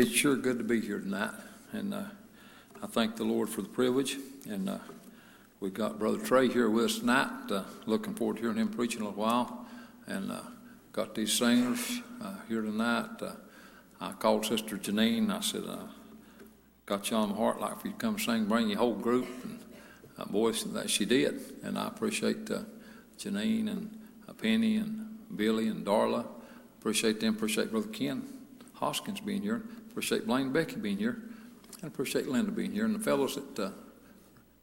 It's sure good to be here tonight, and uh, I thank the Lord for the privilege. And uh, we've got Brother Trey here with us tonight. Uh, looking forward to hearing him preach in a little while. And uh, got these singers uh, here tonight. Uh, I called Sister Janine. I said, "Got you on my heart, like if you come sing, bring your whole group." And uh, boy, that she did, and I appreciate Janine and Penny and Billy and Darla. Appreciate them. Appreciate Brother Ken Hoskins being here. Appreciate Blaine Becky being here. And appreciate Linda being here. And the fellows that uh,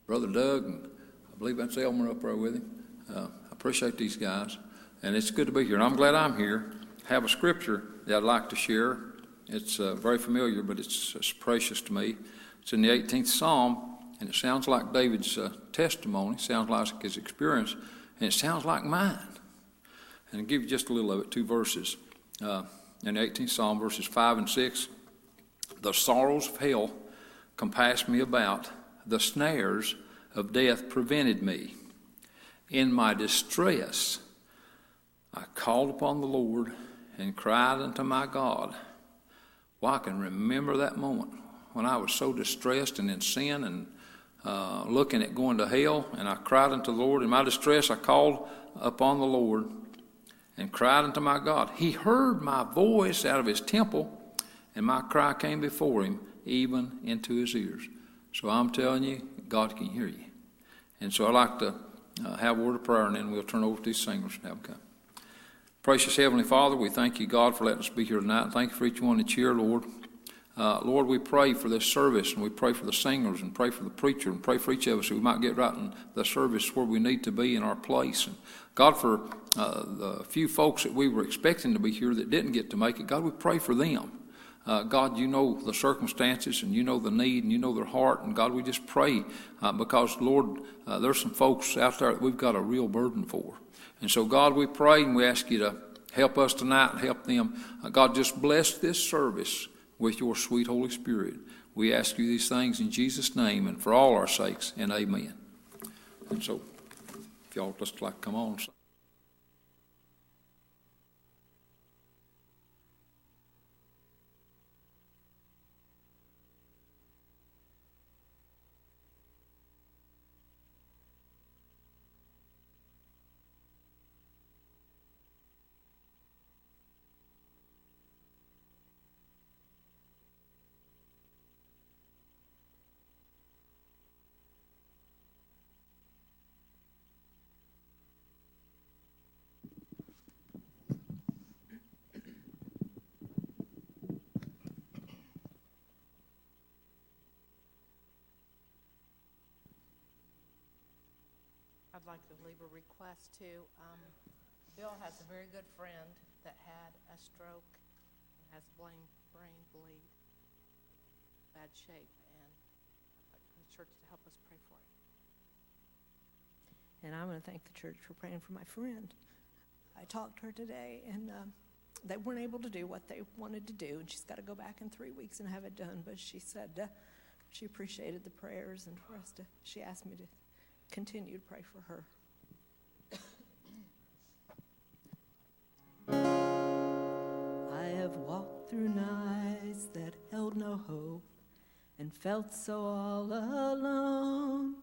Brother Doug and I believe that's Elmer up there with him. Uh, I appreciate these guys. And it's good to be here. And I'm glad I'm here. I have a scripture that I'd like to share. It's uh, very familiar, but it's, it's, precious to me. It's in the 18th Psalm, and it sounds like David's uh, testimony, sounds like his experience, and it sounds like mine. And I'll give you just a little of it, two verses. Uh, in the 18th Psalm, verses 5 and 6 The sorrows of hell compassed me about, the snares of death prevented me. In my distress, I called upon the Lord and cried unto my God. Well, I can remember that moment when I was so distressed and in sin and uh, looking at going to hell, and I cried unto the Lord. In my distress, I called upon the Lord and cried unto my God. He heard my voice out of his temple, and my cry came before him, even into his ears. So I'm telling you, God can hear you. And so I'd like to uh, have a word of prayer, and then we'll turn over to these singers and have come. Precious Heavenly Father, we thank you, God, for letting us be here tonight. Thank you for each one that's here, Lord. Uh, Lord, we pray for this service, and we pray for the singers, and pray for the preacher, and pray for each of us so we might get right in the service where we need to be in our place. And God, for uh, the few folks that we were expecting to be here that didn't get to make it, God, we pray for them. Uh, God, you know the circumstances and you know the need and you know their heart. And God, we just pray uh, because, Lord, uh, there's some folks out there that we've got a real burden for. And so, God, we pray and we ask you to help us tonight and help them. Uh, God, just bless this service with your sweet Holy Spirit. We ask you these things in Jesus' name and for all our sakes, and amen. And so, y'all just like come on. Like to leave a request too. Um, Bill has a very good friend that had a stroke and has brain, brain bleed, bad shape, and like the church to help us pray for him. And I'm going to thank the church for praying for my friend. I talked to her today, and um, they weren't able to do what they wanted to do, and she's got to go back in three weeks and have it done. But she said uh, she appreciated the prayers, and for us to, she asked me to continue to pray for her. I have walked through nights that held no hope and felt so all alone.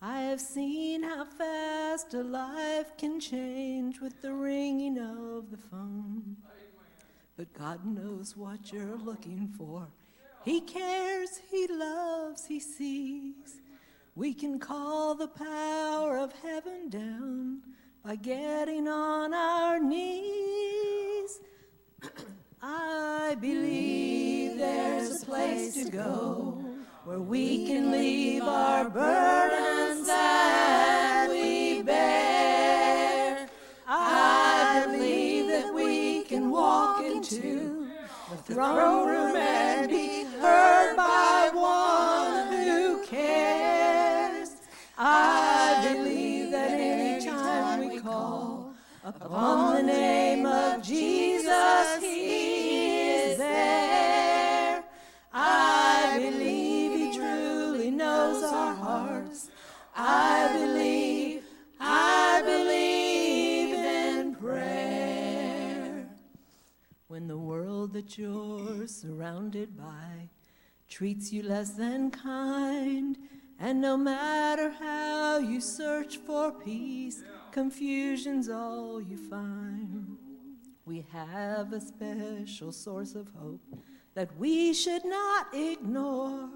I have seen how fast a life can change with the ringing of the phone. But God knows what you're looking for. He cares, He loves, He sees. We can call the power of heaven down by getting on our knees. I believe there's a place to go where we can leave our burdens that we bear. I believe that we can walk into the throne room and be heard Upon the name of Jesus, He is there. I believe He truly knows our hearts. I believe, I believe in prayer. When the world that you're surrounded by treats you less than kind, and no matter how you search for peace, yeah confusion's all you find. We have a special source of hope that we should not ignore.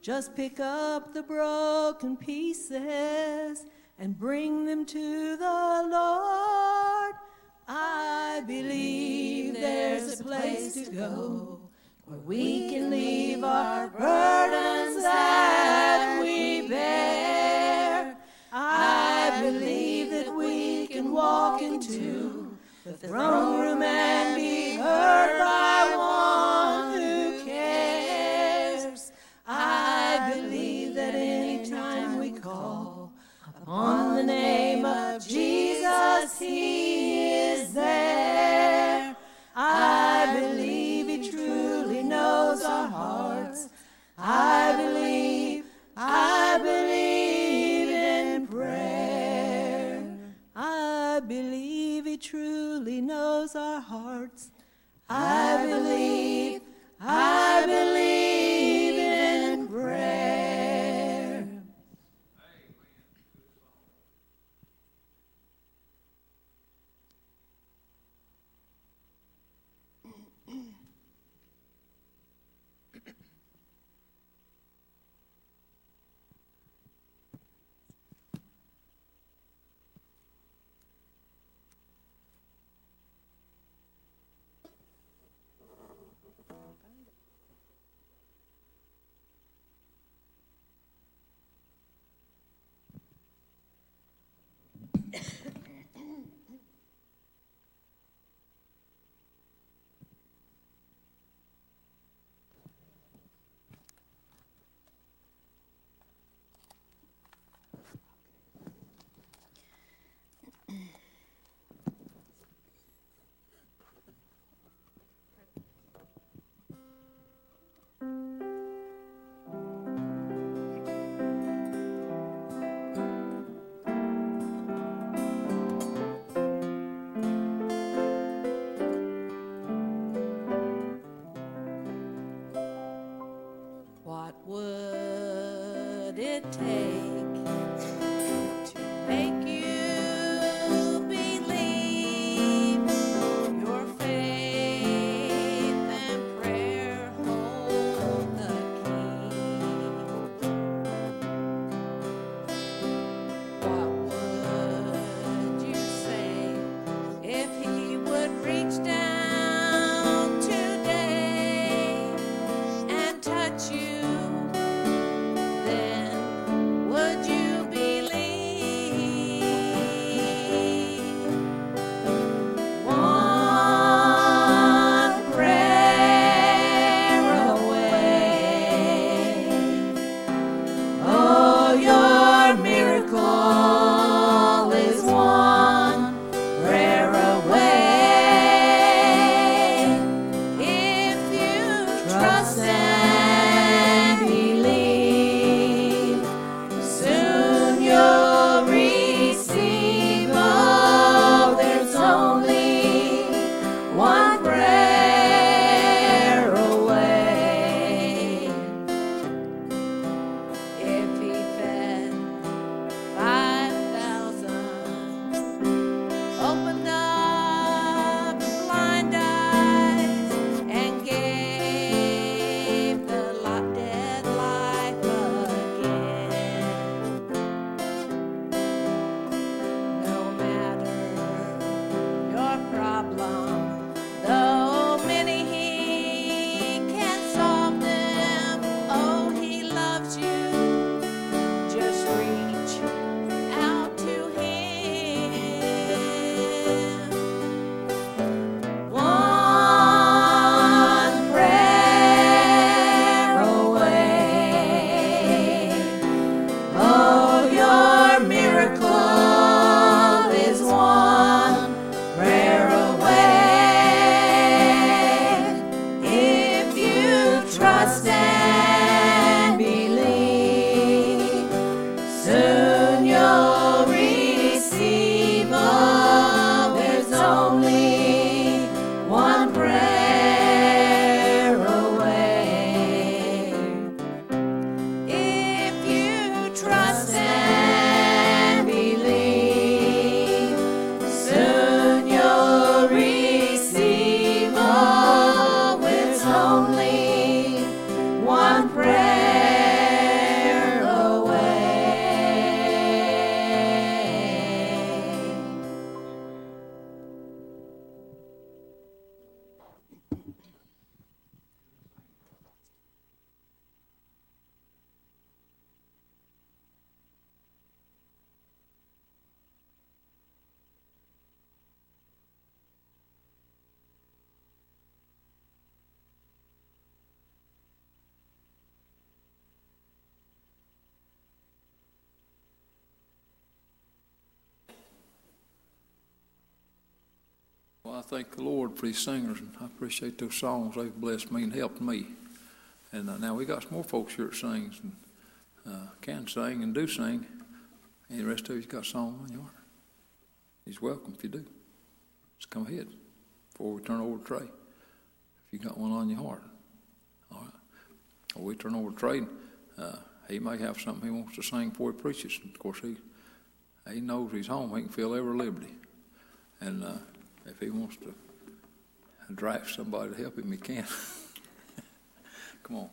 Just pick up the broken pieces and bring them to the Lord. I believe there's a place to go where we can leave our burdens at. the wrong room and take. Thank the Lord for these singers, and I appreciate those songs. They've blessed me and helped me. And uh, now we got some more folks here that sings and uh, can sing and do sing. And the rest of you's got a song on your heart. He's welcome if you do. Just come ahead before we turn over to Trey. If you got one on your heart. All right. Well, we turn over to Trey. Uh, he may have something he wants to sing before he preaches. And of course, he he knows he's home. He can feel every liberty. And uh, if he wants to draft somebody to help him, he can. Come on.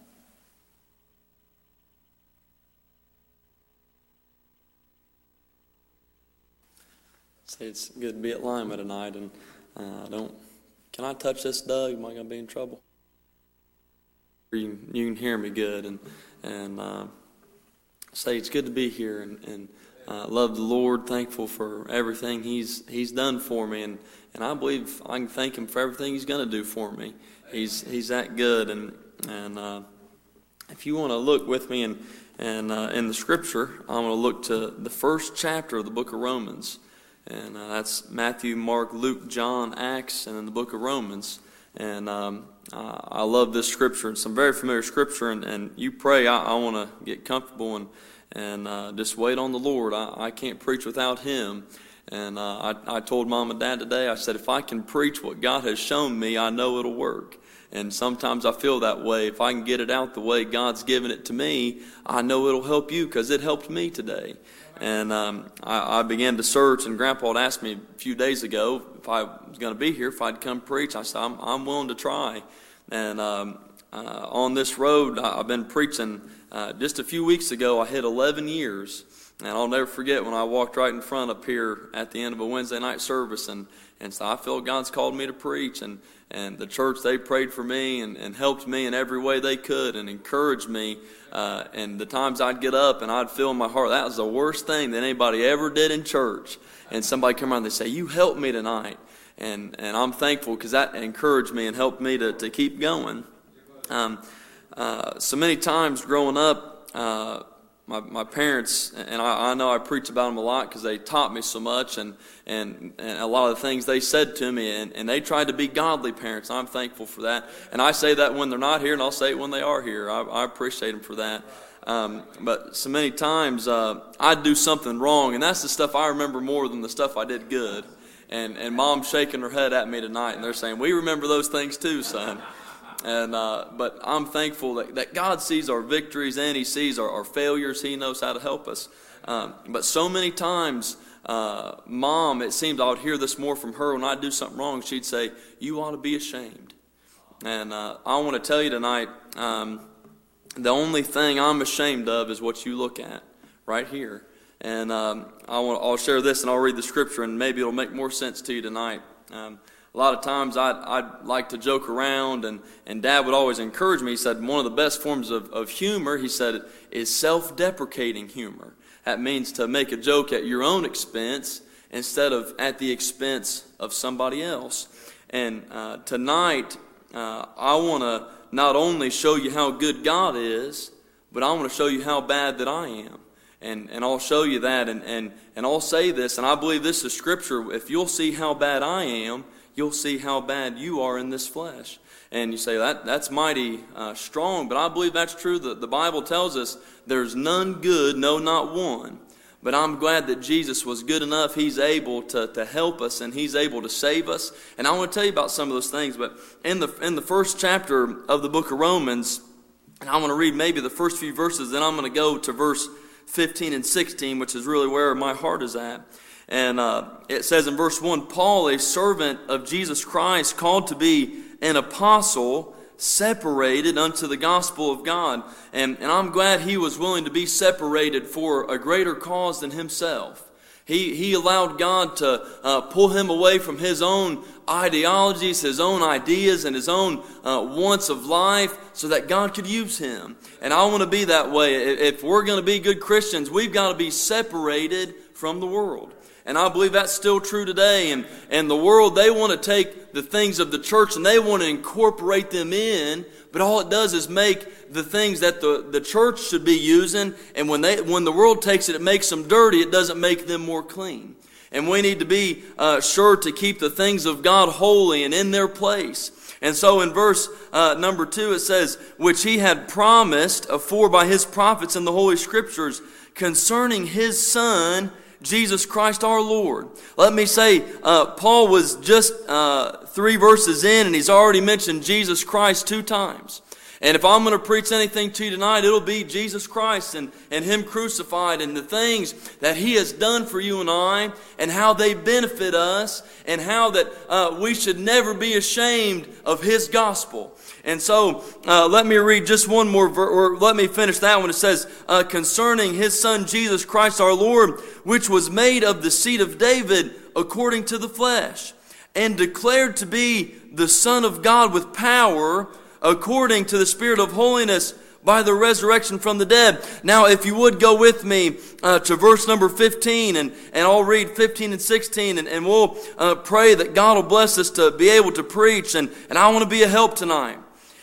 Say it's good to be at Lima tonight, and uh, don't. Can I touch this, Doug? Am I going to be in trouble? You can, you can hear me good, and and uh, say it's good to be here, and and uh, love the Lord. Thankful for everything He's He's done for me, and and I believe I can thank Him for everything He's going to do for me. He's He's that good, and and uh, if you want to look with me and and uh, in the Scripture, I'm going to look to the first chapter of the book of Romans. And uh, that's Matthew, Mark, Luke, John, Acts, and then the book of Romans. And um, uh, I love this scripture. It's some very familiar scripture. And, and you pray, I, I want to get comfortable and, and uh, just wait on the Lord. I, I can't preach without Him. And uh, I, I told mom and dad today, I said, if I can preach what God has shown me, I know it'll work. And sometimes I feel that way. If I can get it out the way God's given it to me, I know it'll help you because it helped me today. And um, I, I, began to search, and Grandpa had asked me a few days ago if I was going to be here, if I'd come preach. I said, I'm, I'm willing to try. And um, uh, on this road, I've been preaching. Uh, just a few weeks ago, I hit 11 years. And I'll never forget when I walked right in front up here at the end of a Wednesday night service, and, and so I feel God's called me to preach. And, and the church, they prayed for me and, and helped me in every way they could and encouraged me uh, and the times I'd get up and I'd feel in my heart that was the worst thing that anybody ever did in church. And somebody come around and they say, "You helped me tonight," and and I'm thankful because that encouraged me and helped me to to keep going. Um, uh, so many times growing up. Uh, my, my parents, and I, I know I preach about them a lot because they taught me so much, and, and, and a lot of the things they said to me, and, and they tried to be godly parents. I'm thankful for that. And I say that when they're not here, and I'll say it when they are here. I, I appreciate them for that. Um, but so many times uh, I'd do something wrong, and that's the stuff I remember more than the stuff I did good. And, and mom's shaking her head at me tonight, and they're saying, We remember those things too, son. And uh, but I'm thankful that, that God sees our victories and He sees our, our failures. He knows how to help us. Um, but so many times, uh, mom, it seems I would hear this more from her when I do something wrong. She'd say, "You ought to be ashamed." And uh, I want to tell you tonight, um, the only thing I'm ashamed of is what you look at right here. And um, I want, I'll share this and I'll read the scripture, and maybe it'll make more sense to you tonight. Um, a lot of times I'd, I'd like to joke around, and, and Dad would always encourage me. He said, one of the best forms of, of humor, he said, is self deprecating humor. That means to make a joke at your own expense instead of at the expense of somebody else. And uh, tonight, uh, I want to not only show you how good God is, but I want to show you how bad that I am. And, and I'll show you that, and, and, and I'll say this, and I believe this is scripture. If you'll see how bad I am, you'll see how bad you are in this flesh. And you say, that, that's mighty uh, strong, but I believe that's true. The, the Bible tells us there's none good, no, not one. But I'm glad that Jesus was good enough. He's able to, to help us and He's able to save us. And I want to tell you about some of those things. But in the, in the first chapter of the book of Romans, and I want to read maybe the first few verses, then I'm going to go to verse 15 and 16, which is really where my heart is at. And uh, it says in verse 1 Paul, a servant of Jesus Christ, called to be an apostle, separated unto the gospel of God. And, and I'm glad he was willing to be separated for a greater cause than himself. He, he allowed God to uh, pull him away from his own ideologies, his own ideas, and his own uh, wants of life so that God could use him. And I want to be that way. If we're going to be good Christians, we've got to be separated from the world. And I believe that's still true today. And, and the world, they want to take the things of the church and they want to incorporate them in, but all it does is make the things that the, the church should be using, and when, they, when the world takes it, it makes them dirty, it doesn't make them more clean. And we need to be uh, sure to keep the things of God holy and in their place. And so in verse uh, number two, it says, Which he had promised afore by his prophets in the Holy Scriptures concerning his Son, Jesus Christ our Lord. Let me say, uh, Paul was just uh, three verses in, and he's already mentioned Jesus Christ two times. And if I'm going to preach anything to you tonight, it'll be Jesus Christ and, and Him crucified and the things that He has done for you and I and how they benefit us and how that uh, we should never be ashamed of His gospel. And so uh, let me read just one more, ver- or let me finish that one. It says, uh, concerning His Son Jesus Christ our Lord, which was made of the seed of David according to the flesh and declared to be the Son of God with power according to the Spirit of holiness by the resurrection from the dead. Now, if you would go with me uh, to verse number 15, and, and I'll read 15 and 16, and, and we'll uh, pray that God will bless us to be able to preach, and, and I want to be a help tonight.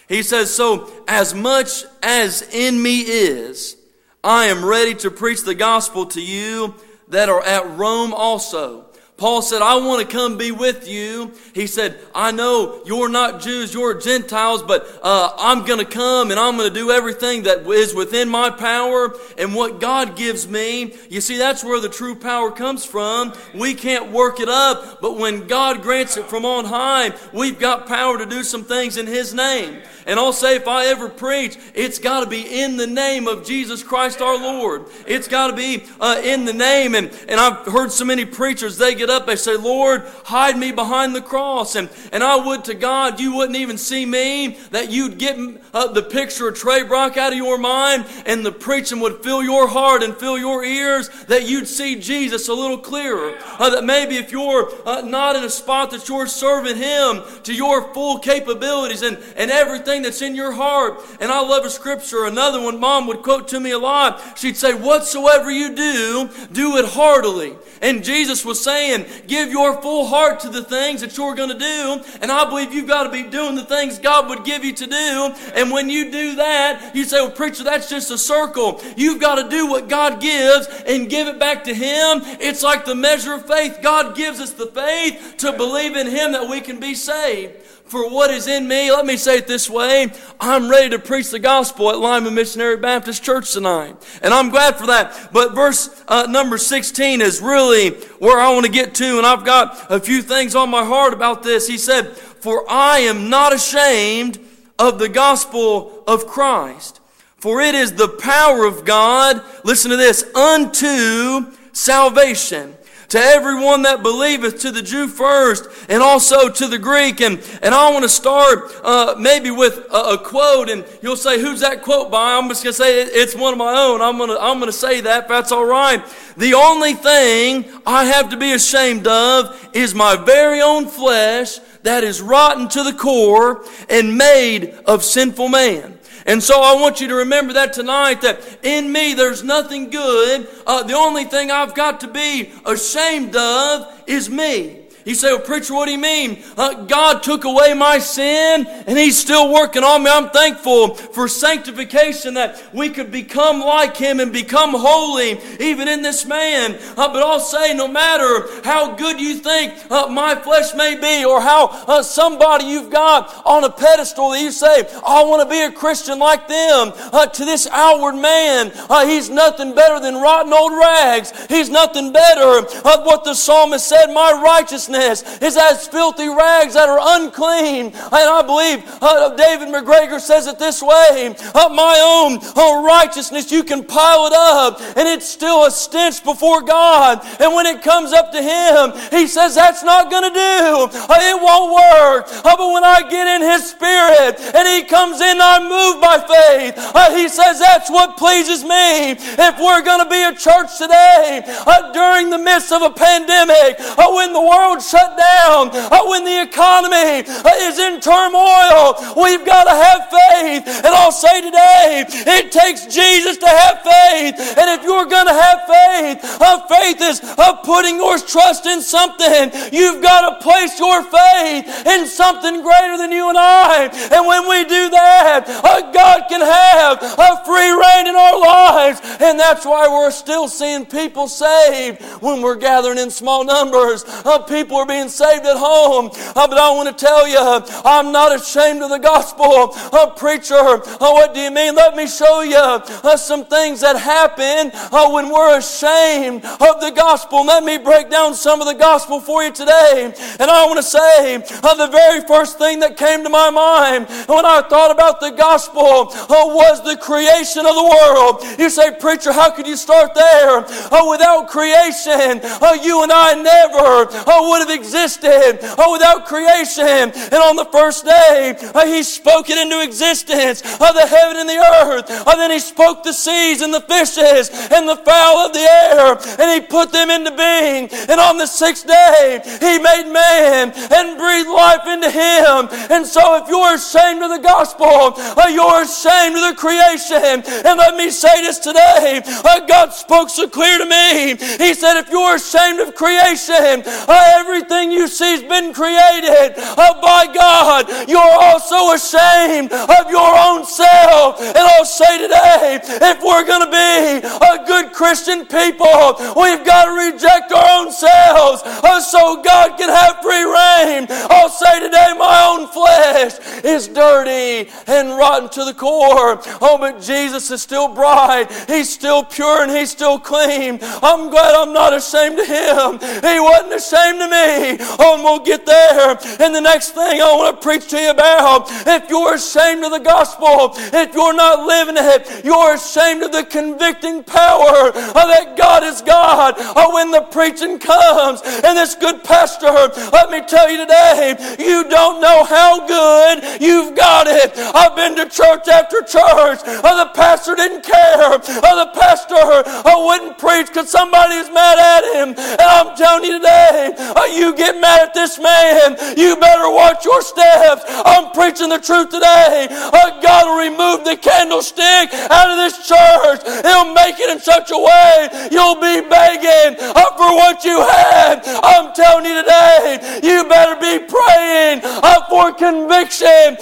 He says, So, as much as in me is, I am ready to preach the gospel to you that are at Rome also Paul said, I want to come be with you. He said, I know you're not Jews, you're Gentiles, but uh, I'm going to come and I'm going to do everything that is within my power and what God gives me. You see, that's where the true power comes from. We can't work it up, but when God grants it from on high, we've got power to do some things in His name. And I'll say, if I ever preach, it's got to be in the name of Jesus Christ our Lord. It's got to be uh, in the name. And, and I've heard so many preachers, they get up, they say, Lord, hide me behind the cross. And, and I would to God, you wouldn't even see me, that you'd get uh, the picture of Trey Brock out of your mind, and the preaching would fill your heart and fill your ears, that you'd see Jesus a little clearer. Uh, that maybe if you're uh, not in a spot that you're serving Him to your full capabilities and, and everything that's in your heart. And I love a scripture. Another one mom would quote to me a lot. She'd say, Whatsoever you do, do it heartily. And Jesus was saying, Give your full heart to the things that you're going to do. And I believe you've got to be doing the things God would give you to do. And when you do that, you say, Well, preacher, that's just a circle. You've got to do what God gives and give it back to Him. It's like the measure of faith. God gives us the faith to believe in Him that we can be saved for what is in me. Let me say it this way. I'm ready to preach the gospel at Lyman Missionary Baptist Church tonight. And I'm glad for that. But verse uh, number 16 is really where I want to get to. And I've got a few things on my heart about this. He said, For I am not ashamed of the gospel of Christ. For it is the power of God, listen to this, unto salvation to everyone that believeth, to the Jew first, and also to the Greek. And, and I want to start uh, maybe with a, a, quote, and you'll say, Who's that quote by? I'm just going to say it's one of my own. I'm going to I'm going to say that, that's all right. The only thing I have to be ashamed of is my very own flesh that is rotten to the core and made of sinful man. And so I want you to remember that tonight that in me there's nothing good. Uh, the only thing I've got to be ashamed of is me. You say, well, preacher, what do you mean? Uh, God took away my sin and He's still working on me. I'm thankful for sanctification that we could become like Him and become holy even in this man. Uh, but I'll say, no matter how good you think uh, my flesh may be or how uh, somebody you've got on a pedestal that you say, I want to be a Christian like them, uh, to this outward man, uh, he's nothing better than rotten old rags. He's nothing better. Of what the psalmist said, my righteousness righteousness is as filthy rags that are unclean. And I believe uh, David McGregor says it this way uh, My own uh, righteousness, you can pile it up, and it's still a stench before God. And when it comes up to Him, He says, That's not going to do. Uh, it won't work. Uh, but when I get in His Spirit and He comes in, I'm moved by faith. Uh, he says, That's what pleases me. If we're going to be a church today, during the midst of a pandemic, when the world shut down uh, when the economy uh, is in turmoil. We've got to have faith. And I'll say today, it takes Jesus to have faith. And if you're going to have faith, uh, faith is uh, putting your trust in something. You've got to place your faith in something greater than you and I. And when we do that, uh, God can have a free reign in our lives. And that's why we're still seeing people saved when we're gathering in small numbers. Uh, people are being saved at home. Uh, but I want to tell you, I'm not ashamed of the gospel. Uh, preacher, uh, what do you mean? Let me show you uh, some things that happen uh, when we're ashamed of the gospel. Let me break down some of the gospel for you today. And I want to say, uh, the very first thing that came to my mind when I thought about the gospel uh, was the creation of the world. You say, preacher, how could you start there? Without creation, you and I never uh, have existed. Uh, without creation, and on the first day, uh, He spoke it into existence, uh, the heaven and the earth. Uh, then He spoke the seas and the fishes and the fowl of the air, and He put them into being. And on the sixth day, He made man and breathed life into him. And so, if you're ashamed of the gospel, uh, you're ashamed of the creation. And let me say this today uh, God spoke so clear to me. He said, If you're ashamed of creation, uh, everything you see has been created by God. You're also ashamed of your own self. And I'll say today, if we're going to be a good Christian people, we've got to reject our own selves uh, so God can have free reign. I'll say today, my own flesh is dirty and rotten to the core. Oh, but Jesus is still bright. He's still pure and he's still clean. I'm glad I'm not ashamed of him. He wasn't ashamed of me. Oh, and we'll get there. And the next thing I want to preach to you about, if you're ashamed of the gospel, if you're not living it, you're ashamed of the convicting power of that God is God. Oh, when the preaching comes and this good pastor, let me tell you today, you don't know how good you've got it. I've been to church after church. Oh, the pastor didn't care. Oh, the pastor oh, wouldn't preach because somebody mad at him. And I'm telling you today, you get mad at this man, you better watch your steps. I'm preaching the truth today. God will remove the candlestick out of this church. He'll make it in such a way you'll be begging for what you had. I'm telling you today, you better be praying for conviction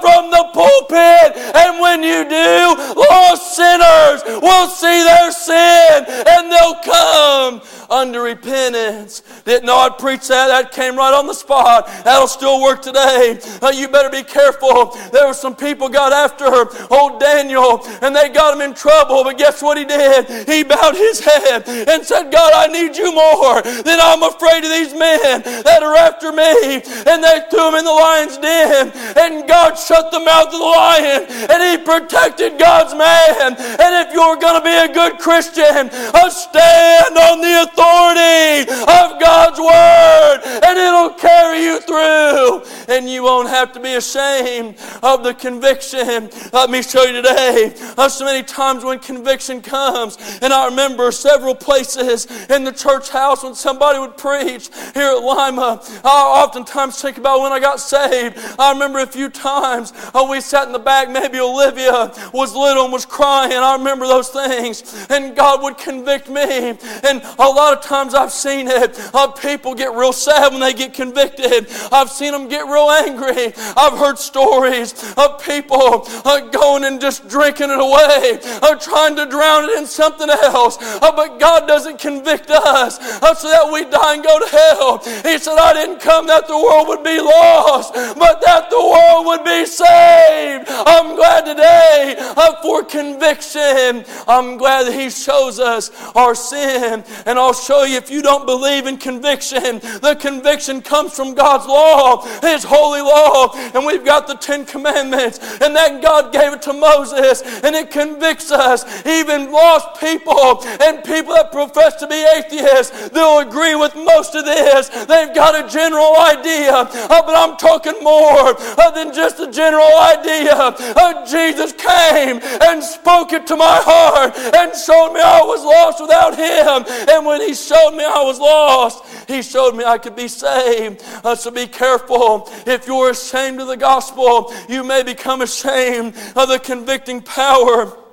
from the pulpit. And when you do, lost sinners will see their sin and they'll come under repentance. Didn't know I'd preach that. That came right on the spot. That'll still work today. Uh, you better be careful. There were some people got after her, old Daniel and they got him in trouble. But guess what he did? He bowed his head and said, God, I need you more than I'm afraid of these men that are after me. And they threw him in the lion's den. And God shut the mouth of the lion and he protected God's man. And if you're going to be a good Christian, uh, stand on the authority of God's Word, and it'll carry you through, and you won't have to be ashamed of the conviction. Let me show you today. Uh, so many times when conviction comes, and I remember several places in the church house when somebody would preach here at Lima, I oftentimes think about when I got saved. I remember a few times uh, we sat in the back, maybe Olivia was little and was crying. I remember those things, and God would convict me, and a lot lot of times I've seen it. Uh, people get real sad when they get convicted. I've seen them get real angry. I've heard stories of people uh, going and just drinking it away, uh, trying to drown it in something else. Uh, but God doesn't convict us uh, so that we die and go to hell. He said, I didn't come that the world would be lost, but that the world would be saved. I'm glad today uh, for conviction. I'm glad that He shows us our sin and I'll show you if you don't believe in conviction, the conviction comes from God's law. His holy law, and we've got the Ten Commandments, and that God gave it to Moses, and it convicts us. Even lost people and people that profess to be atheists, they'll agree with most of this. They've got a general idea, uh, but I'm talking more uh, than just a general idea. Uh, Jesus came and spoke it to my heart and showed me I was lost without Him. And when He showed me I was lost, He showed me I could be saved. Uh, so be careful. If you're ashamed of the gospel, you may become ashamed of the convicting power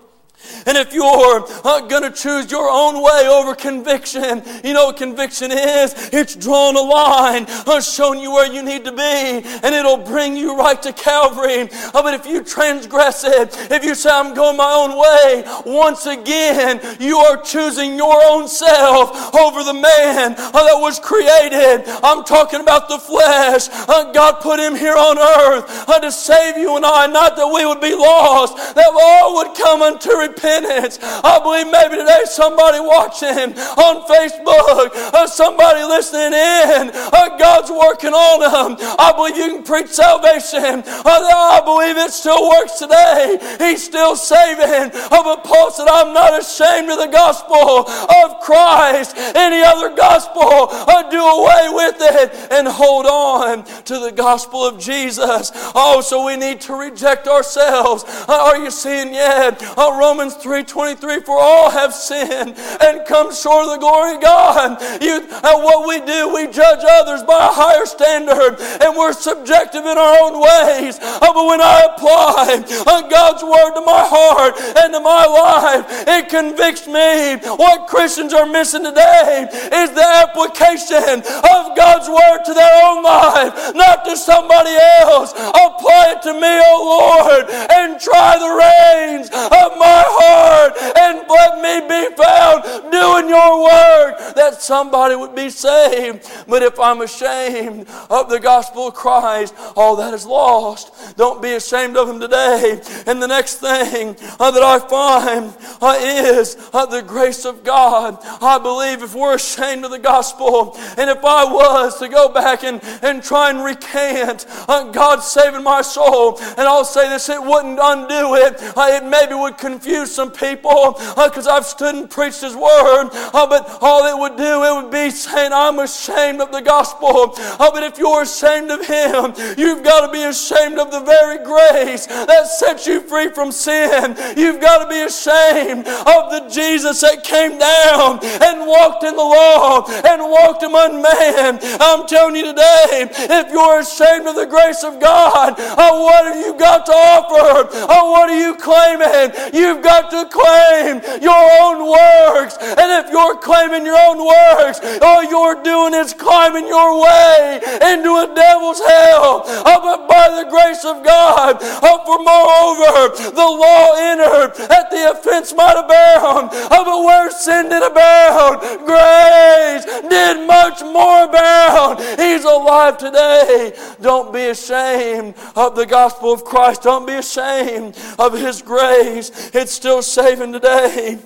and if you're uh, going to choose your own way over conviction, you know what conviction is? It's drawn a line, uh, showing you where you need to be, and it'll bring you right to Calvary. Uh, but if you transgress it, if you say, I'm going my own way, once again, you are choosing your own self over the man that was created. I'm talking about the flesh. God put him here on earth to save you and I, not that we would be lost, that all would come unto repentance repentance. I believe maybe today somebody watching on Facebook, or somebody listening in, or God's working on them. I believe you can preach salvation. Uh, I believe it still works today. He's still saving. But Paul said, I'm not ashamed of the gospel of Christ. Any other gospel, I do away with it and hold on to the gospel of Jesus. Oh, so we need to reject ourselves. Are you seeing yet? Romans 3.23, for all have sinned and come short of the glory of God. You, what we do, we judge others by a higher standard and we're subjective in our own ways. Uh, but when I apply uh, God's word to my heart and to my life, it convicts me. What Christians are missing today is the application of God's word to their own life, not to somebody else. Apply it to me, O oh Lord, and try the reins of my heart and let me be found doing your work that somebody would be saved. But if I'm ashamed of the gospel of Christ, all that is lost. Don't be ashamed of him today. And the next thing uh, that I find uh, is uh, the grace of God. I believe if we're ashamed of the gospel, and if I was to go back and, and try and recant uh, God saving my soul, and I'll say this, it wouldn't undo it. Uh, it maybe would confuse some people because uh, I've stood and preached His word. Uh, but all it would do, it would be saying, I'm ashamed of the gospel. Uh, but if you're ashamed of Him, you've got to be ashamed of the very grace that sets you free from sin. You've got to be ashamed of the Jesus that came down and walked in the law and walked among man. I'm telling you today, if you're ashamed of the grace of God, what have you got to offer? what are you claiming? You've got to claim your own works. And if you're claiming your own works, all you're doing is climbing your way into a devil's hell. Oh, but the grace of God, oh, for moreover, the law entered that the offense might abound. Oh, but where sin did abound, grace did much more abound. He's alive today. Don't be ashamed of the gospel of Christ. Don't be ashamed of His grace. It's still saving today.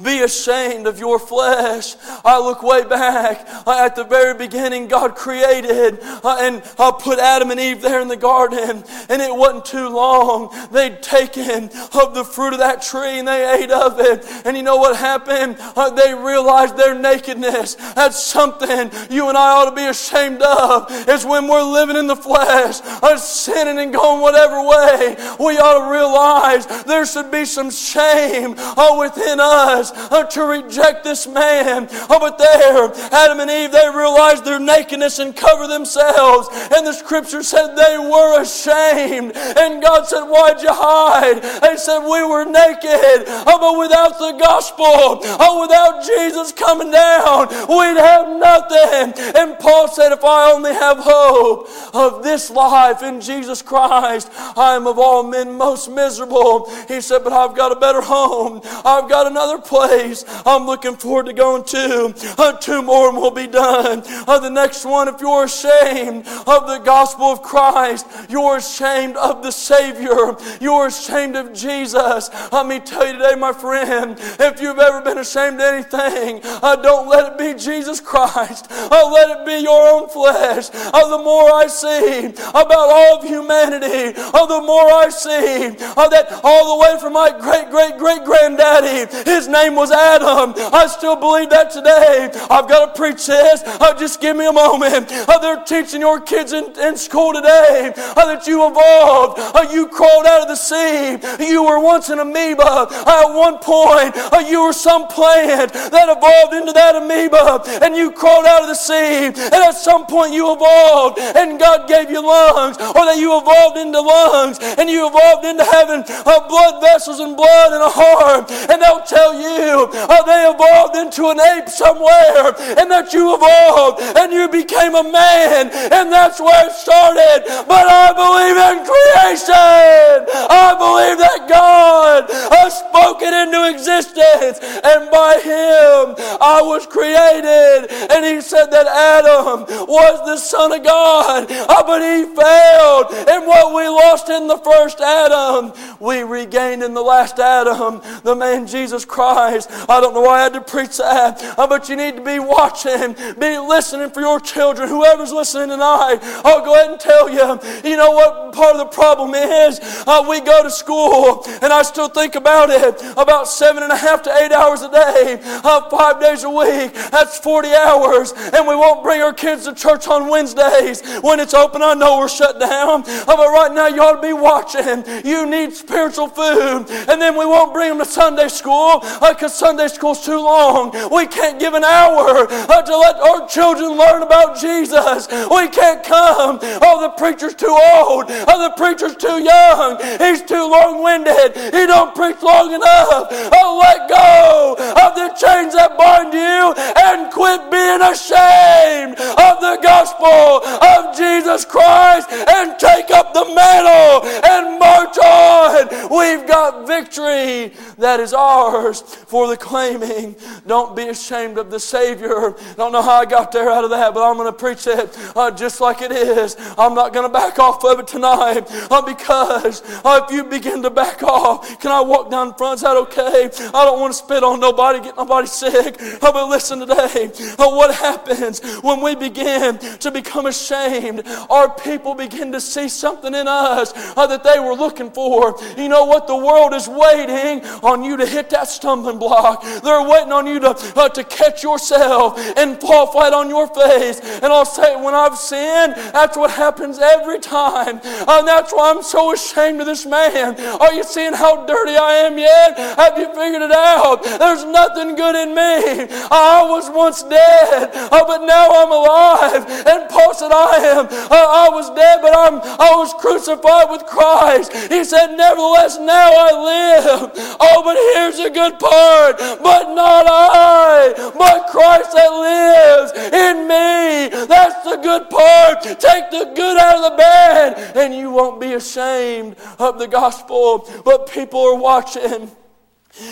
Be ashamed of your flesh. I look way back uh, at the very beginning, God created uh, and uh, put Adam and Eve there in the garden, and it wasn't too long. They'd taken of the fruit of that tree and they ate of it. And you know what happened? They realized their nakedness. That's something you and I ought to be ashamed of, is when we're living in the flesh, sinning and going whatever way. We ought to realize there should be some shame within us us uh, to reject this man. Oh, but there, Adam and Eve, they realized their nakedness and cover themselves. And the scripture said they were ashamed. And God said, Why'd you hide? They said, We were naked. Oh, but without the gospel, oh, without Jesus coming down, we'd have nothing. And Paul said, If I only have hope of this life in Jesus Christ, I am of all men most miserable. He said, But I've got a better home. I've got another another place I'm looking forward to going to. Uh, two more we'll be done. Uh, the next one, if you're ashamed of the gospel of Christ, you're ashamed of the Savior, you're ashamed of Jesus. Let me tell you today, my friend, if you've ever been ashamed of anything, uh, don't let it be Jesus Christ. Uh, let it be your own own flesh, uh, the more I see about all of humanity, uh, the more I see uh, that all the way from my great great great granddaddy, his name was Adam. I still believe that today. I've got to preach this. Uh, just give me a moment. Uh, they're teaching your kids in, in school today uh, that you evolved. Uh, you crawled out of the sea. You were once an amoeba. at one point, uh, you were some plant that evolved into that amoeba, and you crawled out of the sea. And at some point, you evolved, and God gave you lungs, or that you evolved into lungs, and you evolved into having uh, blood vessels and blood and a heart. And they'll tell you uh, they evolved into an ape somewhere, and that you evolved, and you became a man, and that's where it started. But I believe in creation. I believe that God has spoken into existence, and by Him I was created. And He said that Adam was the Son of God, uh, but he failed. And what we lost in the first Adam, we regained in the last Adam, the man Jesus Christ. I don't know why I had to preach that, uh, but you need to be watching, be listening for your children. Whoever's listening tonight, I'll go ahead and tell you. You know what part of the problem is? Uh, we go to school, and I still think about it about seven and a half to eight hours a day, uh, five days a week. That's 40 hours, and we won't bring our kids to church on Wednesdays when it's open. I know we're shut down, uh, but right now you ought to be watching. You need spiritual food, and then we won't bring them to Sunday school because Sunday school's too long. We can't give an hour uh, to let our children learn about Jesus. We can't come. Oh, the preacher's too old. Oh, the preacher's too young. He's too long-winded. He don't preach long enough. Oh, let go of the chains that bind you and quit being ashamed of the gospel of Jesus Christ and take up the mantle and march on. We've got victory that is ours for the claiming. Don't be ashamed of the Savior. Don't know how I got there out of that, but I'm going to preach it uh, just like it is. I'm not going to back off of it tonight uh, because uh, if you begin to back off, can I walk down front? Is that okay? I don't want to spit on nobody, get nobody sick. Uh, but listen today, uh, what happens when we begin to become ashamed? Our people begin to see something in us uh, that they were looking for. You know what? The world is waiting on you to hit that stumbling block. They're waiting on you to, uh, to catch yourself and fall flat on your face. And I'll say, when I've sinned, that's what happens every time. Uh, and that's why I'm so ashamed of this man. Are you seeing how dirty I am yet? Have you figured it out? There's nothing good in me. I was once dead, uh, but now I'm alive. And Paul said, I am. Uh, I was dead, but I'm, I was crucified with Christ. He said, Nevertheless, now I live. Oh, but here's a good part. But not I, but Christ that lives in me. That's the good part. Take the good out of the bad, and you won't be ashamed of the gospel. But people are watching.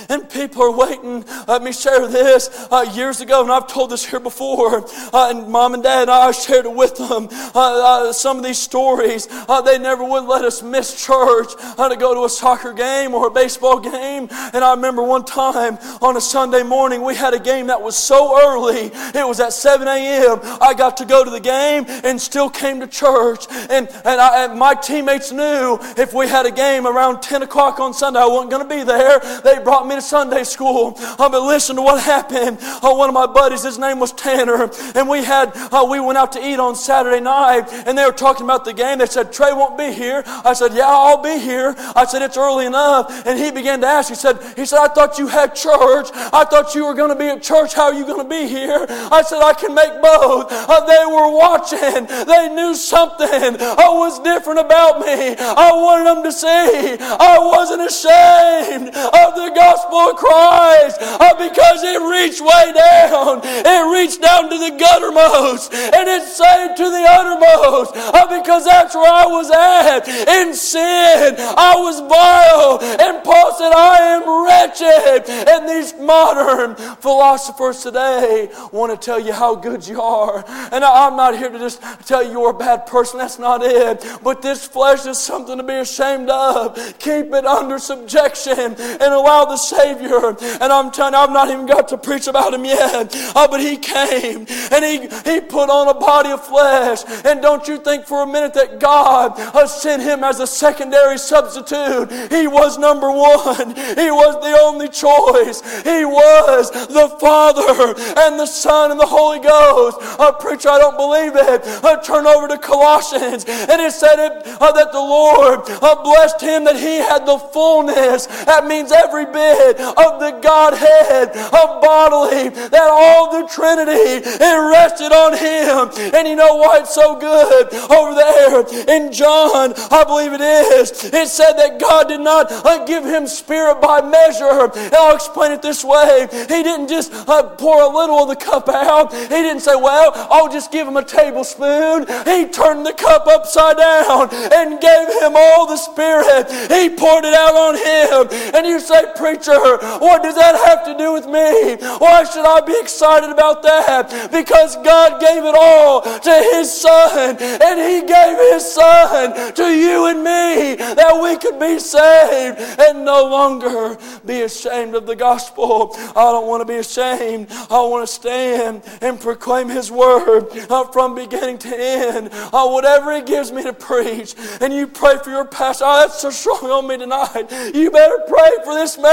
And people are waiting. Let me share this. Uh, years ago, and I've told this here before, uh, and mom and dad and I shared it with them. Uh, uh some of these stories, uh, they never would let us miss church uh, to go to a soccer game or a baseball game. And I remember one time on a Sunday morning, we had a game that was so early. It was at 7 a.m. I got to go to the game and still came to church. And, and, I, and my teammates knew if we had a game around 10 o'clock on Sunday, I wasn't going to be there. They brought brought me to Sunday school. Uh, but listen to what happened. Uh, one of my buddies, his name was Tanner, and we had uh, we went out to eat on Saturday night, and they were talking about the game. They said Trey won't be here. I said, Yeah, I'll be here. I said it's early enough, and he began to ask. He said, He said, I thought you had church. I thought you were going to be at church. How are you going to be here? I said, I can make both. Uh, they were watching. They knew something uh, was different about me. I wanted them to see I wasn't ashamed of the gospel of Christ uh, because it reached way down. It reached down to the guttermost and it saved to the uttermost uh, because that's where I was at in sin. I was vile. And Paul said, I am wretched. And these modern philosophers today want to tell you how good you are. And I'm not here to just tell you you're a bad person. That's not it. But this flesh is something to be ashamed of. Keep it under subjection and allow the Savior. And I'm telling you, I've not even got to preach about him yet. Uh, but he came and he, he put on a body of flesh. And don't you think for a minute that God uh, sent him as a secondary substitute. He was number one. He was the only choice. He was the Father and the Son and the Holy Ghost. Uh, preacher, I don't believe it. Uh, turn over to Colossians. And it said it, uh, that the Lord uh, blessed him that he had the fullness. That means every bit of the Godhead of bodily, that all the Trinity, it rested on him. And you know why it's so good over there in John, I believe it is. It said that God did not uh, give him spirit by measure. And I'll explain it this way. He didn't just uh, pour a little of the cup out. He didn't say, well, I'll just give him a tablespoon. He turned the cup upside down and gave him all the spirit. He poured it out on him. And you say, preacher, what does that have to do with me? Why should I be excited about that? Because God gave it all to his son. And he gave his son to you and me that we could be saved and no longer be ashamed of the gospel. I don't want to be ashamed. I want to stand and proclaim His word from beginning to end. Uh, whatever He gives me to preach. And you pray for your pastor. Oh, that's so strong on me tonight. You better pray for this man.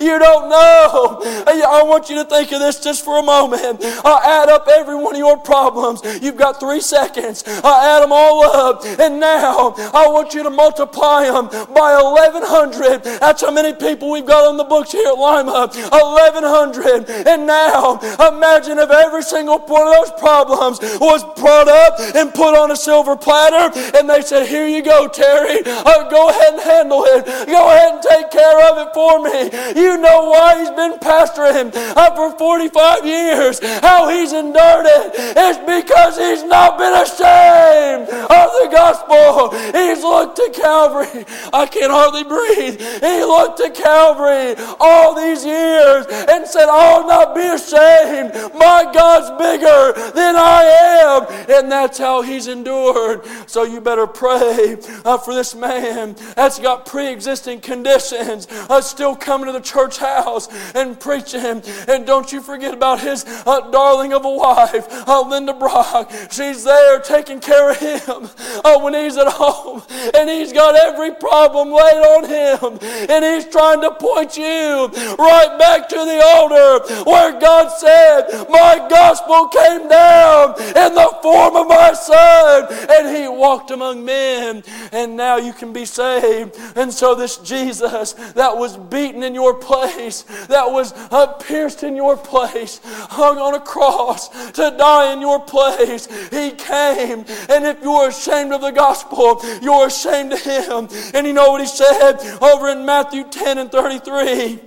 You don't know. I want you to think of this just for a moment. Uh, add up every one of your problems. You've got three seconds. Uh, add them all up. And now I want you to multiply them by 1,100. That's how many people we've got on the books here at Lima. 1,100. And now, imagine if every single one of those problems was brought up and put on a silver platter, and they said, Here you go, Terry. Uh, go ahead and handle it. Go ahead and take care of it for me. You know why he's been pastoring uh, for 45 years, how he's endured it. It's because he's not been ashamed of the gospel. He's looked to Calvary. I can hardly breathe. He looked to Calvary all these years and said, I'll not be ashamed. My God's bigger than I am. And that's how he's endured. So you better pray uh, for this man that's got pre existing conditions, uh, still coming to the church house and preaching. And don't you forget about his uh, darling of a wife, uh, Linda Brock. She's there taking care of him uh, when he's at home. And he's got every problem laid on him. And he's trying to point you right back to the altar where God said, My gospel came down in the form of my son. And he walked among men. And now you can be saved. And so this Jesus that was beaten in your place, that was uh, pierced in your place, hung on a cross to die in your place, he came. And if you're ashamed of the gospel, you're ashamed of him. And you know what he said over in Matthew 10 and 33?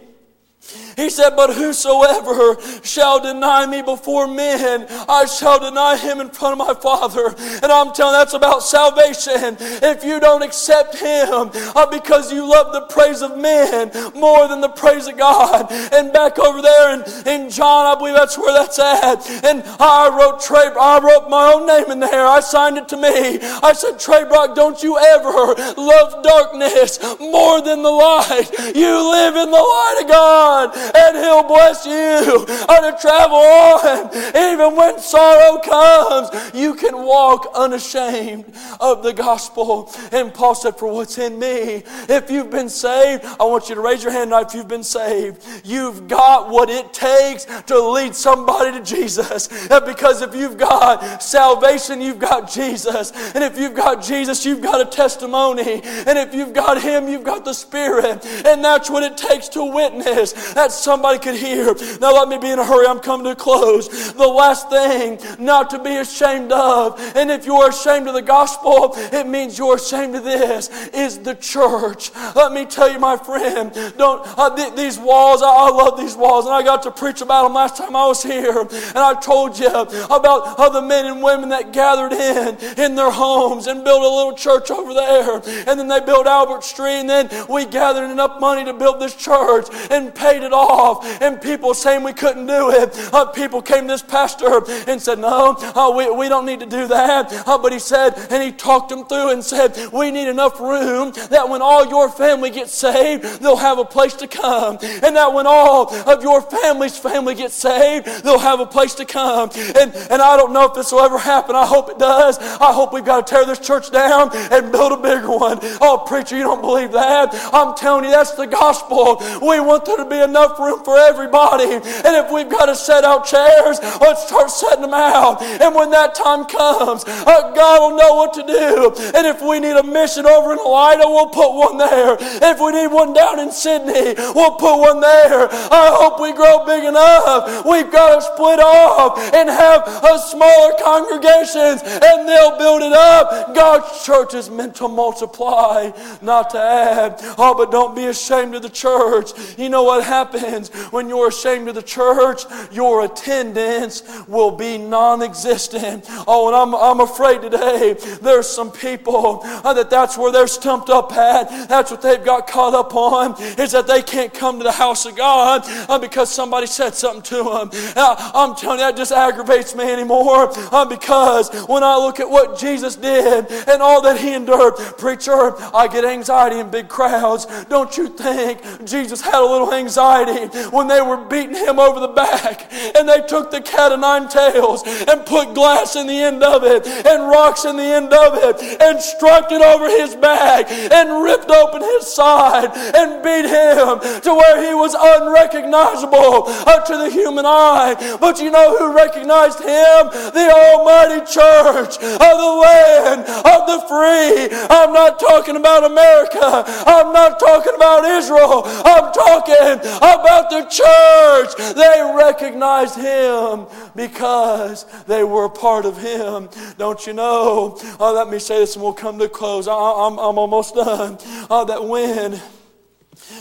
He said, But whosoever shall deny me before men, I shall deny him in front of my Father. And I'm telling that's about salvation. If you don't accept him uh, because you love the praise of men more than the praise of God. And back over there in, in John, I believe that's where that's at. And I wrote Trey, I wrote my own name in there. I signed it to me. I said, Trey Brock, don't you ever love darkness more than the light. You live in the light of God and He'll bless you to travel on. Even when sorrow comes, you can walk unashamed of the gospel. And Paul said, For what's in me, if you've been saved, I want you to raise your hand now if you've been saved. You've got what it takes to lead somebody to Jesus. Because if you've got salvation, you've got Jesus. And if you've got Jesus, you've got a testimony. And if you've got Him, you've got the Spirit. And that's what it takes to witness. That's somebody could hear. Now, let me be in a hurry. I'm coming to a close. The last thing not to be ashamed of, and if you're ashamed of the gospel, it means you're ashamed of this, is the church. Let me tell you, my friend, don't, th- these walls, I, I, love these walls, and I got to preach about them last time I was here. And I told you about other men and women that gathered in, in their homes and built a little church over there. And then they built Albert Street, and then we gathered enough money to build this church and paid it all off, and people saying we couldn't do it. Uh, people came to this pastor and said, No, uh, we, we don't need to do that. Uh, but he said, and he talked them through and said, We need enough room that when all your family gets saved, they'll have a place to come. And that when all of your family's family gets saved, they'll have a place to come. And, and I don't know if this will ever happen. I hope it does. I hope we've got to tear this church down and build a bigger one. Oh, preacher, you don't believe that? I'm telling you, that's the gospel. We want there to be enough room for everybody. And if we've got to set out chairs, let's start setting them out. And when that time comes, uh, God will know what to do. And if we need a mission over in Elida, we'll put one there. If we need one down in Sidney, we'll put one there. I hope we grow big enough. We've got to split off and have a smaller congregations and they'll build it up. God's church is meant to multiply, not to add. Oh, but don't be ashamed of the church. You know what happens when you're ashamed of the church? Your attendance will be non existent. Oh, and I'm, I'm afraid today there's some people uh, that that's where they're stumped up at. That's what they've got caught up on, is that they can't come to the house of God uh, because somebody said something to them. I'm telling you, that just aggravates me anymore uh, because when I look at what Jesus did and all that he endured, preacher, I get anxiety in big crowds. Don't you think Jesus had a little anxiety when they were beating him over the back and they took the cat of nine tails and put glass in the end of it and rocks in the end of it and struck it over his back and ripped open his side and beat him to where he was unrecognizable to the human eye. But you know who recognized him? The Almighty Church of the land of the free. I'm not talking about America. I'm not talking about Israel. I'm talking about the church. They recognized him because they were a part of him. Don't you know? Oh, let me say this and we'll come to close. I, am almost done. Oh, that when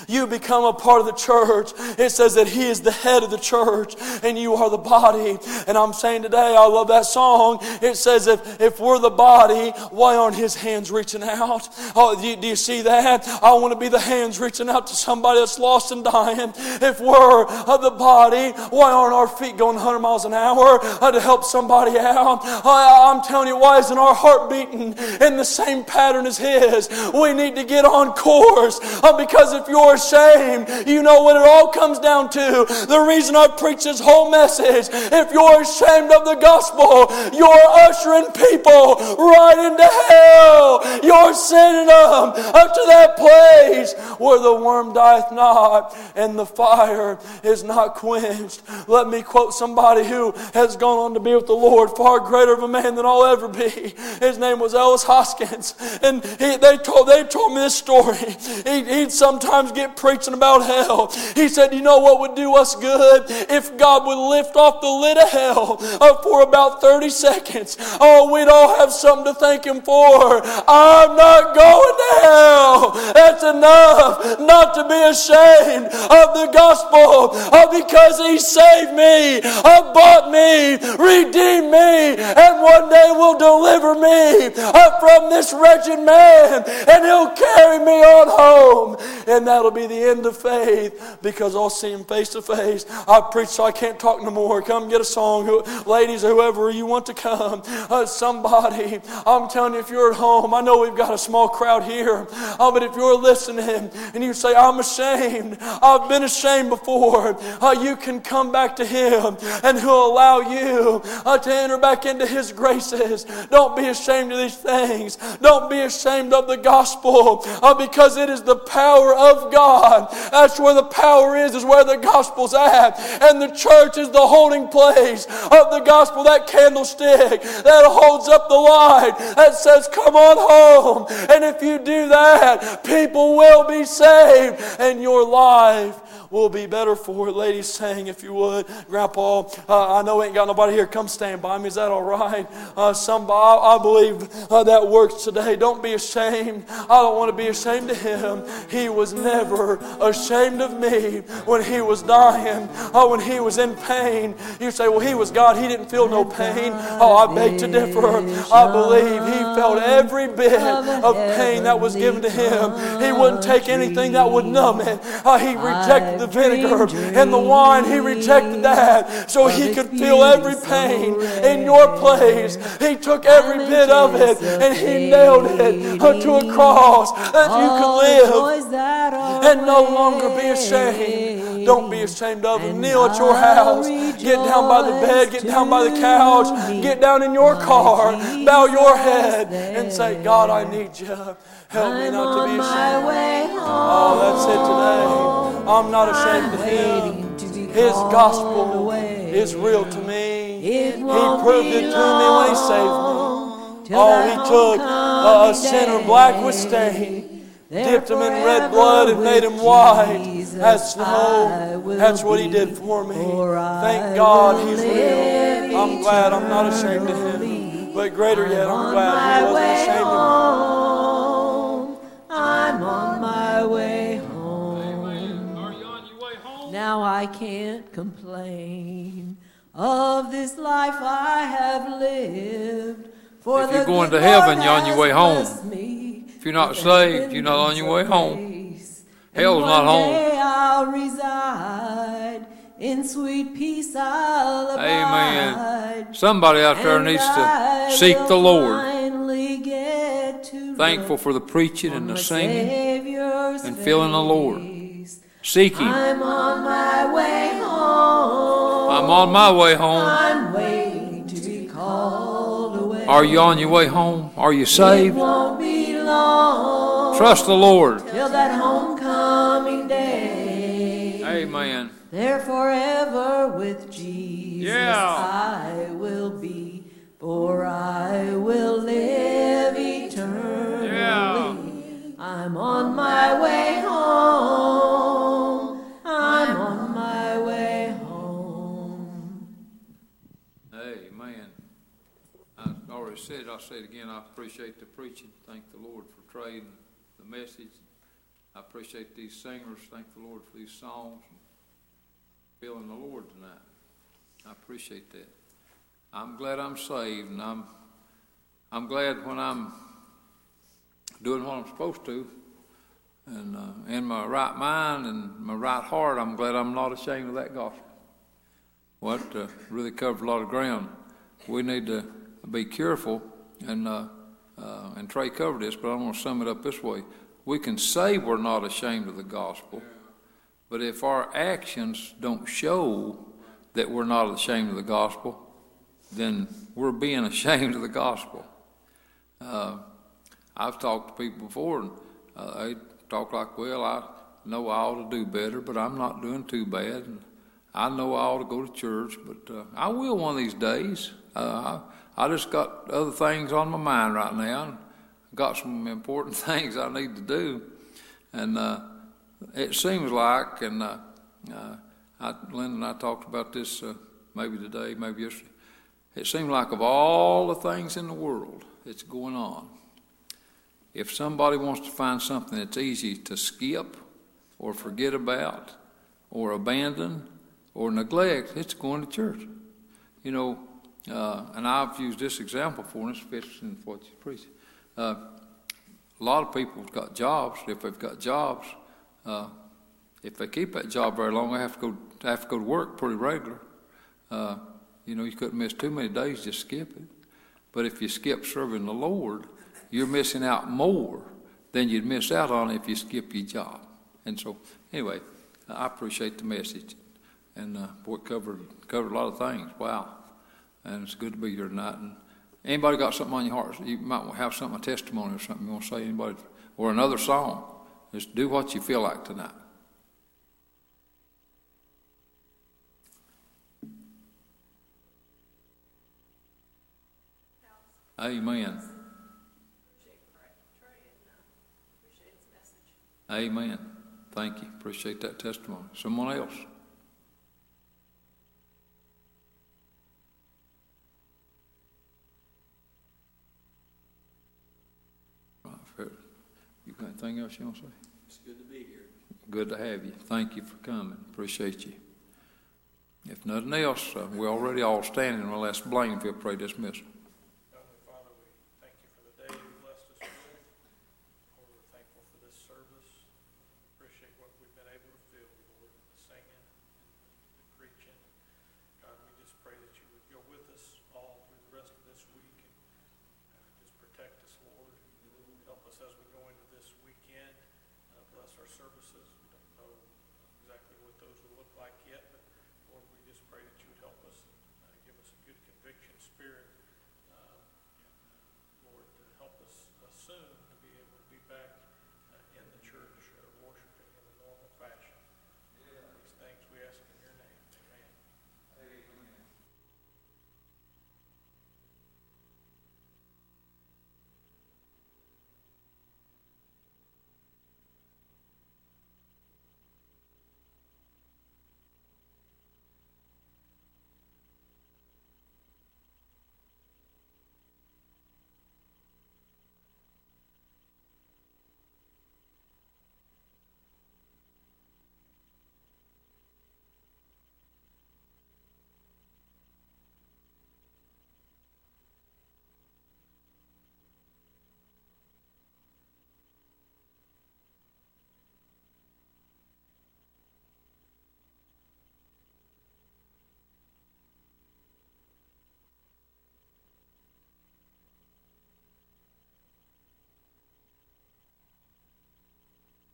you become a part of the church. It says that He is the head of the church and you are the body. And I'm saying today, I love that song. It says, if, if we're the body, why aren't His hands reaching out? Oh, do you, do you see that? I want to be the hands reaching out to somebody that's lost and dying. If we're uh, the body, why aren't our feet going 100 miles an hour uh, to help somebody out? I, I'm telling you, why isn't our heart beating in the same pattern as His? We need to get on course uh, because if you're ashamed, you know what it all comes down to. The reason I preach this whole message, if you're ashamed of the gospel, you're ushering people right into hell. You're sending them up to that place where the worm dieth not and the fire is not quenched. Let me quote somebody who has gone on to be with the Lord, far greater of a man than I'll ever be. His name was Ellis Hoskins. And he, they, told, they told me this story. He, he'd sometimes get preaching about hell. He said, You know what would do us good? If God would lift off the lid of hell uh, for about 30 seconds. Oh, we'd all have something to thank Him for. I'm not going to hell. That's enough not to be ashamed of the gospel uh, because He saved me, uh, bought me, redeemed me, and one day will deliver me from this wretched man and He'll carry me on home. And that'll be the end of faith because I'll see him face to face. I preach so I can't talk no more. Come get a song. Ladies, whoever you want to come. Uh, somebody, I'm telling you, if you're at home, I know we've got a small crowd here, uh, but if you're listening and you say, I'm ashamed, I've been ashamed before, uh, you can come back to him and he'll allow you uh, to enter back into his graces. Don't be ashamed of these things. Don't be ashamed of the gospel uh, because it is the power of God that's where the power is, is where the gospel's at. And the church is the holding place of the gospel, that candlestick that holds up the light, that says, Come on home. And if you do that, people will be saved, and your life will be better for it. Ladies, saying, if you would. Grandpa, uh, I know ain't got nobody here. Come stand by me. Is that all right? Uh, somebody, I, believe uh, that works today. Don't be ashamed. I don't want to be ashamed of him. He was never ashamed of me when he was dying, uh, when he was in pain. You say, well, he was God. He didn't feel no pain. Oh, I beg to differ. I believe he felt every bit of pain that was given to him. He wouldn't take anything that would numb it. Uh, he rejected the vinegar and the wine. He rejected that so he could feel every pain in your place. He took every bit of it and he nailed it to a cross that you could live and no longer be ashamed. Don't be ashamed of him. Kneel at your house. Get down by the bed. Get down by the couch. Get down in your car. Bow your head and say, God, I need you. Help me not to be ashamed. Oh, that's it today. I'm not ashamed of him. His gospel is real to me. He proved it to me when he saved me. Oh, he took a, a sinner black with stain, dipped him in red blood, and made him white as snow. That's what he did for me. Thank God he's real. I'm glad I'm not ashamed of him. But greater yet, I'm glad he wasn't ashamed of me. I'm on Now I can't complain of this life I have lived. For If you're going to heaven, you're on your way home. me If you're not saved, you're not on your way home. Hell's not home. I'll reside in sweet peace. I'll abide. Amen. Somebody out there needs to seek the Lord. get to Thankful for the preaching and the singing. And feeling the Lord. Face. Seek Him. I'm on my way home. I'm on my way home. I'm waiting to be called away. Are you on your way home? Are you saved? It won't be long Trust the Lord. till that homecoming day. Amen. There forever with Jesus Yeah. I will be, for I will live eternally. Yeah. I'm on my way home. Said I'll say it again, I appreciate the preaching. Thank the Lord for and the message. I appreciate these singers. Thank the Lord for these songs. Feeling the Lord tonight. I appreciate that. I'm glad I'm saved, and I'm, I'm glad when I'm doing what I'm supposed to, and uh, in my right mind and my right heart, I'm glad I'm not ashamed of that gospel. What uh, really covered a lot of ground. We need to be careful, and uh, uh, and Trey covered this, but I'm going to sum it up this way: We can say we're not ashamed of the gospel, but if our actions don't show that we're not ashamed of the gospel, then we're being ashamed of the gospel. Uh, I've talked to people before, and uh, they talk like, "Well, I know I ought to do better, but I'm not doing too bad." And I know I ought to go to church, but uh, I will one of these days. Uh, I, just got other things on my mind right now. Got some important things I need to do, and uh, it seems like, and uh, uh, I, Linda and I talked about this uh, maybe today, maybe yesterday. It seems like of all the things in the world that's going on, if somebody wants to find something that's easy to skip or forget about or abandon or neglect, it's going to church. You know, uh, and I've used this example for this fits in what you preach. Uh, a lot of people have got jobs. If they've got jobs, uh, if they keep that job very long, they have to go they have to go to work pretty regular. Uh, you know, you couldn't miss too many days, just skip it. But if you skip serving the Lord, you're missing out more than you'd miss out on if you skip your job. And so, anyway, I appreciate the message, and uh, boy, covered covered a lot of things. Wow, and it's good to be here tonight. And anybody got something on your heart? You might have something, a testimony or something you want to say. Anybody or another song? Just do what you feel like tonight. Amen. Amen. Thank you. Appreciate that testimony. Someone else? Right, fair. You got anything else you want to say? It's good to be here. Good to have you. Thank you for coming. Appreciate you. If nothing else, uh, we're already all standing. Well, let's blame if you'll pray dismissal.